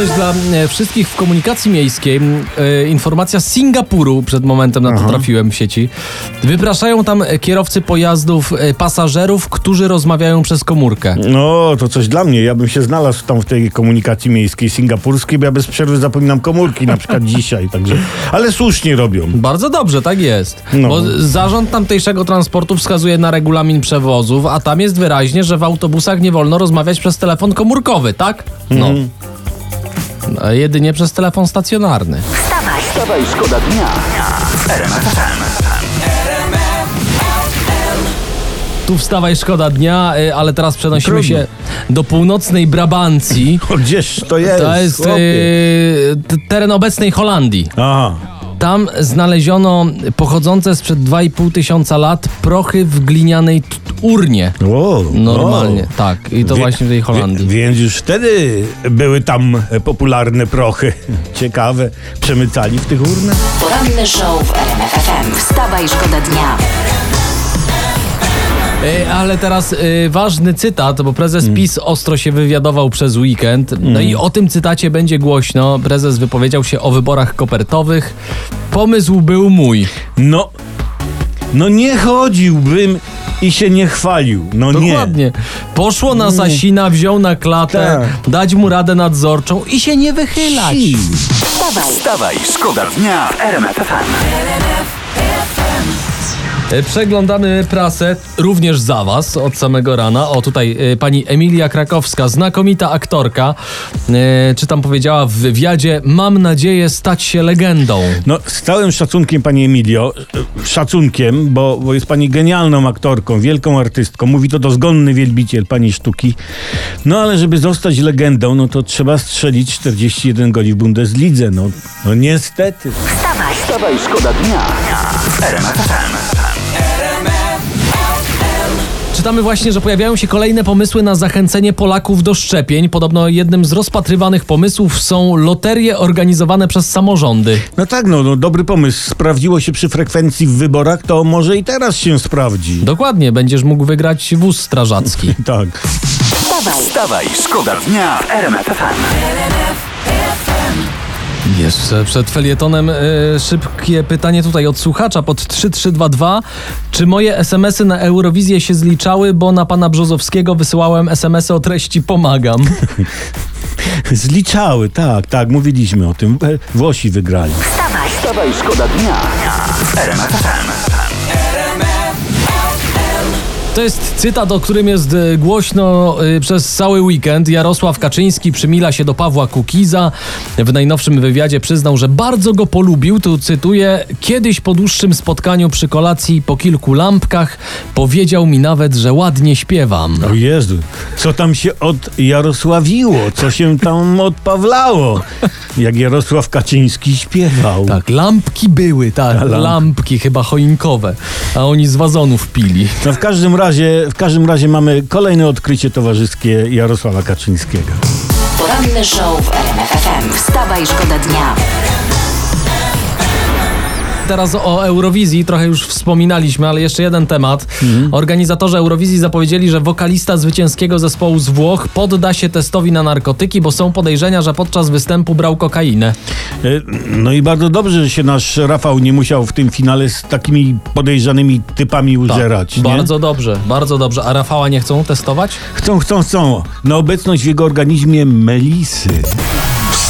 Coś dla e, wszystkich w komunikacji miejskiej. E, informacja z Singapuru, przed momentem na to trafiłem w sieci. Wypraszają tam kierowcy pojazdów e, pasażerów, którzy rozmawiają przez komórkę. No, to coś dla mnie. Ja bym się znalazł tam w tej komunikacji miejskiej singapurskiej, bo ja bez przerwy zapominam komórki, na przykład dzisiaj, także... Ale słusznie robią. Bardzo dobrze, tak jest. No. Bo zarząd tamtejszego transportu wskazuje na regulamin przewozów, a tam jest wyraźnie, że w autobusach nie wolno rozmawiać przez telefon komórkowy, tak? No. Mhm. Jedynie przez telefon stacjonarny. Wstawaj, Wstawaj, szkoda dnia. Tu wstawaj szkoda dnia, y, ale teraz przenosimy Trudno. się do północnej Brabancji. O, gdzież to jest? To jest y, teren obecnej Holandii. Aha. Tam znaleziono pochodzące sprzed 2,5 tysiąca lat prochy w glinianej urnie. O, Normalnie, o. tak. I to Wie- właśnie w tej Holandii. Wie, więc już wtedy były tam e, popularne prochy. Ciekawe. Przemycali w tych urnach? poranny show w RMF FM. Wstawaj, szkoda dnia. E, Ale teraz e, ważny cytat, bo prezes Mm. PiS ostro się wywiadował przez weekend. No i o tym cytacie będzie głośno. Prezes wypowiedział się o wyborach kopertowych. Pomysł był mój. No, no nie chodziłbym i się nie chwalił. No nie. Dokładnie. Poszło na Sasina, wziął na klatę, Tak. dać mu radę nadzorczą i się nie wychylać. Wstawaj, szkoda dnia w RMF FM. E, Przeglądamy prasę również za was od samego rana. O, tutaj e, pani Emilia Krakowska, znakomita aktorka. E, czy tam powiedziała w wywiadzie: Mam nadzieję stać się legendą. No, z całym szacunkiem, pani Emilio, szacunkiem, bo, bo jest pani genialną aktorką, wielką artystką, mówi to dozgonny wielbiciel pani sztuki. No, ale żeby zostać legendą, no to trzeba strzelić 41 goli w Bundeslidze. No, no niestety. Wstawaj, szkoda dnia. Czytamy właśnie, że pojawiają się kolejne pomysły na zachęcenie Polaków do szczepień. Podobno jednym z rozpatrywanych pomysłów są loterie organizowane przez samorządy. No tak, no, no dobry pomysł. Sprawdziło się przy frekwencji w wyborach, to może i teraz się sprawdzi. Dokładnie, będziesz mógł wygrać wóz strażacki. Tak. wstawaj, Wstawaj, szkoda dnia w RMF FM. Jeszcze przed felietonem y, szybkie pytanie tutaj od słuchacza pod 3322. Czy moje SMS-y na Eurowizję się zliczały, bo na pana Brzozowskiego wysyłałem SMS-y o treści pomagam? Zliczały, tak, tak, mówiliśmy o tym. E, Włosi wygrali. wstawaj, Wstawaj, szkoda dnia. To jest cytat, o którym jest e, głośno e, przez cały weekend. Jarosław Kaczyński przymila się do Pawła Kukiza. W najnowszym wywiadzie przyznał, że bardzo go polubił. Tu cytuję: Kiedyś po dłuższym spotkaniu przy kolacji po kilku lampkach powiedział mi nawet, że ładnie śpiewam. O Jezu, co tam się od Jarosławiło, co się tam odpawlało, jak Jarosław Kaczyński śpiewał. Tak, lampki były, tak, lampki. lampki chyba choinkowe, a oni z wazonów pili. No w każdym razie, w każdym razie mamy kolejne odkrycie towarzyskie Jarosława Kaczyńskiego. poranny show w RMF FM. Wstawaj, szkoda dnia. Teraz o Eurowizji trochę już wspominaliśmy, ale jeszcze jeden temat. Organizatorzy Eurowizji zapowiedzieli, że wokalista zwycięskiego zespołu z Włoch podda się testowi na narkotyki, bo są podejrzenia, że podczas występu brał kokainę. E, No i bardzo dobrze, że się nasz Rafał nie musiał w tym finale z takimi podejrzanymi typami użerać. Tak, Bardzo dobrze, bardzo dobrze. A Rafała nie chcą testować? Chcą, chcą, chcą. Na obecność w jego organizmie melisy.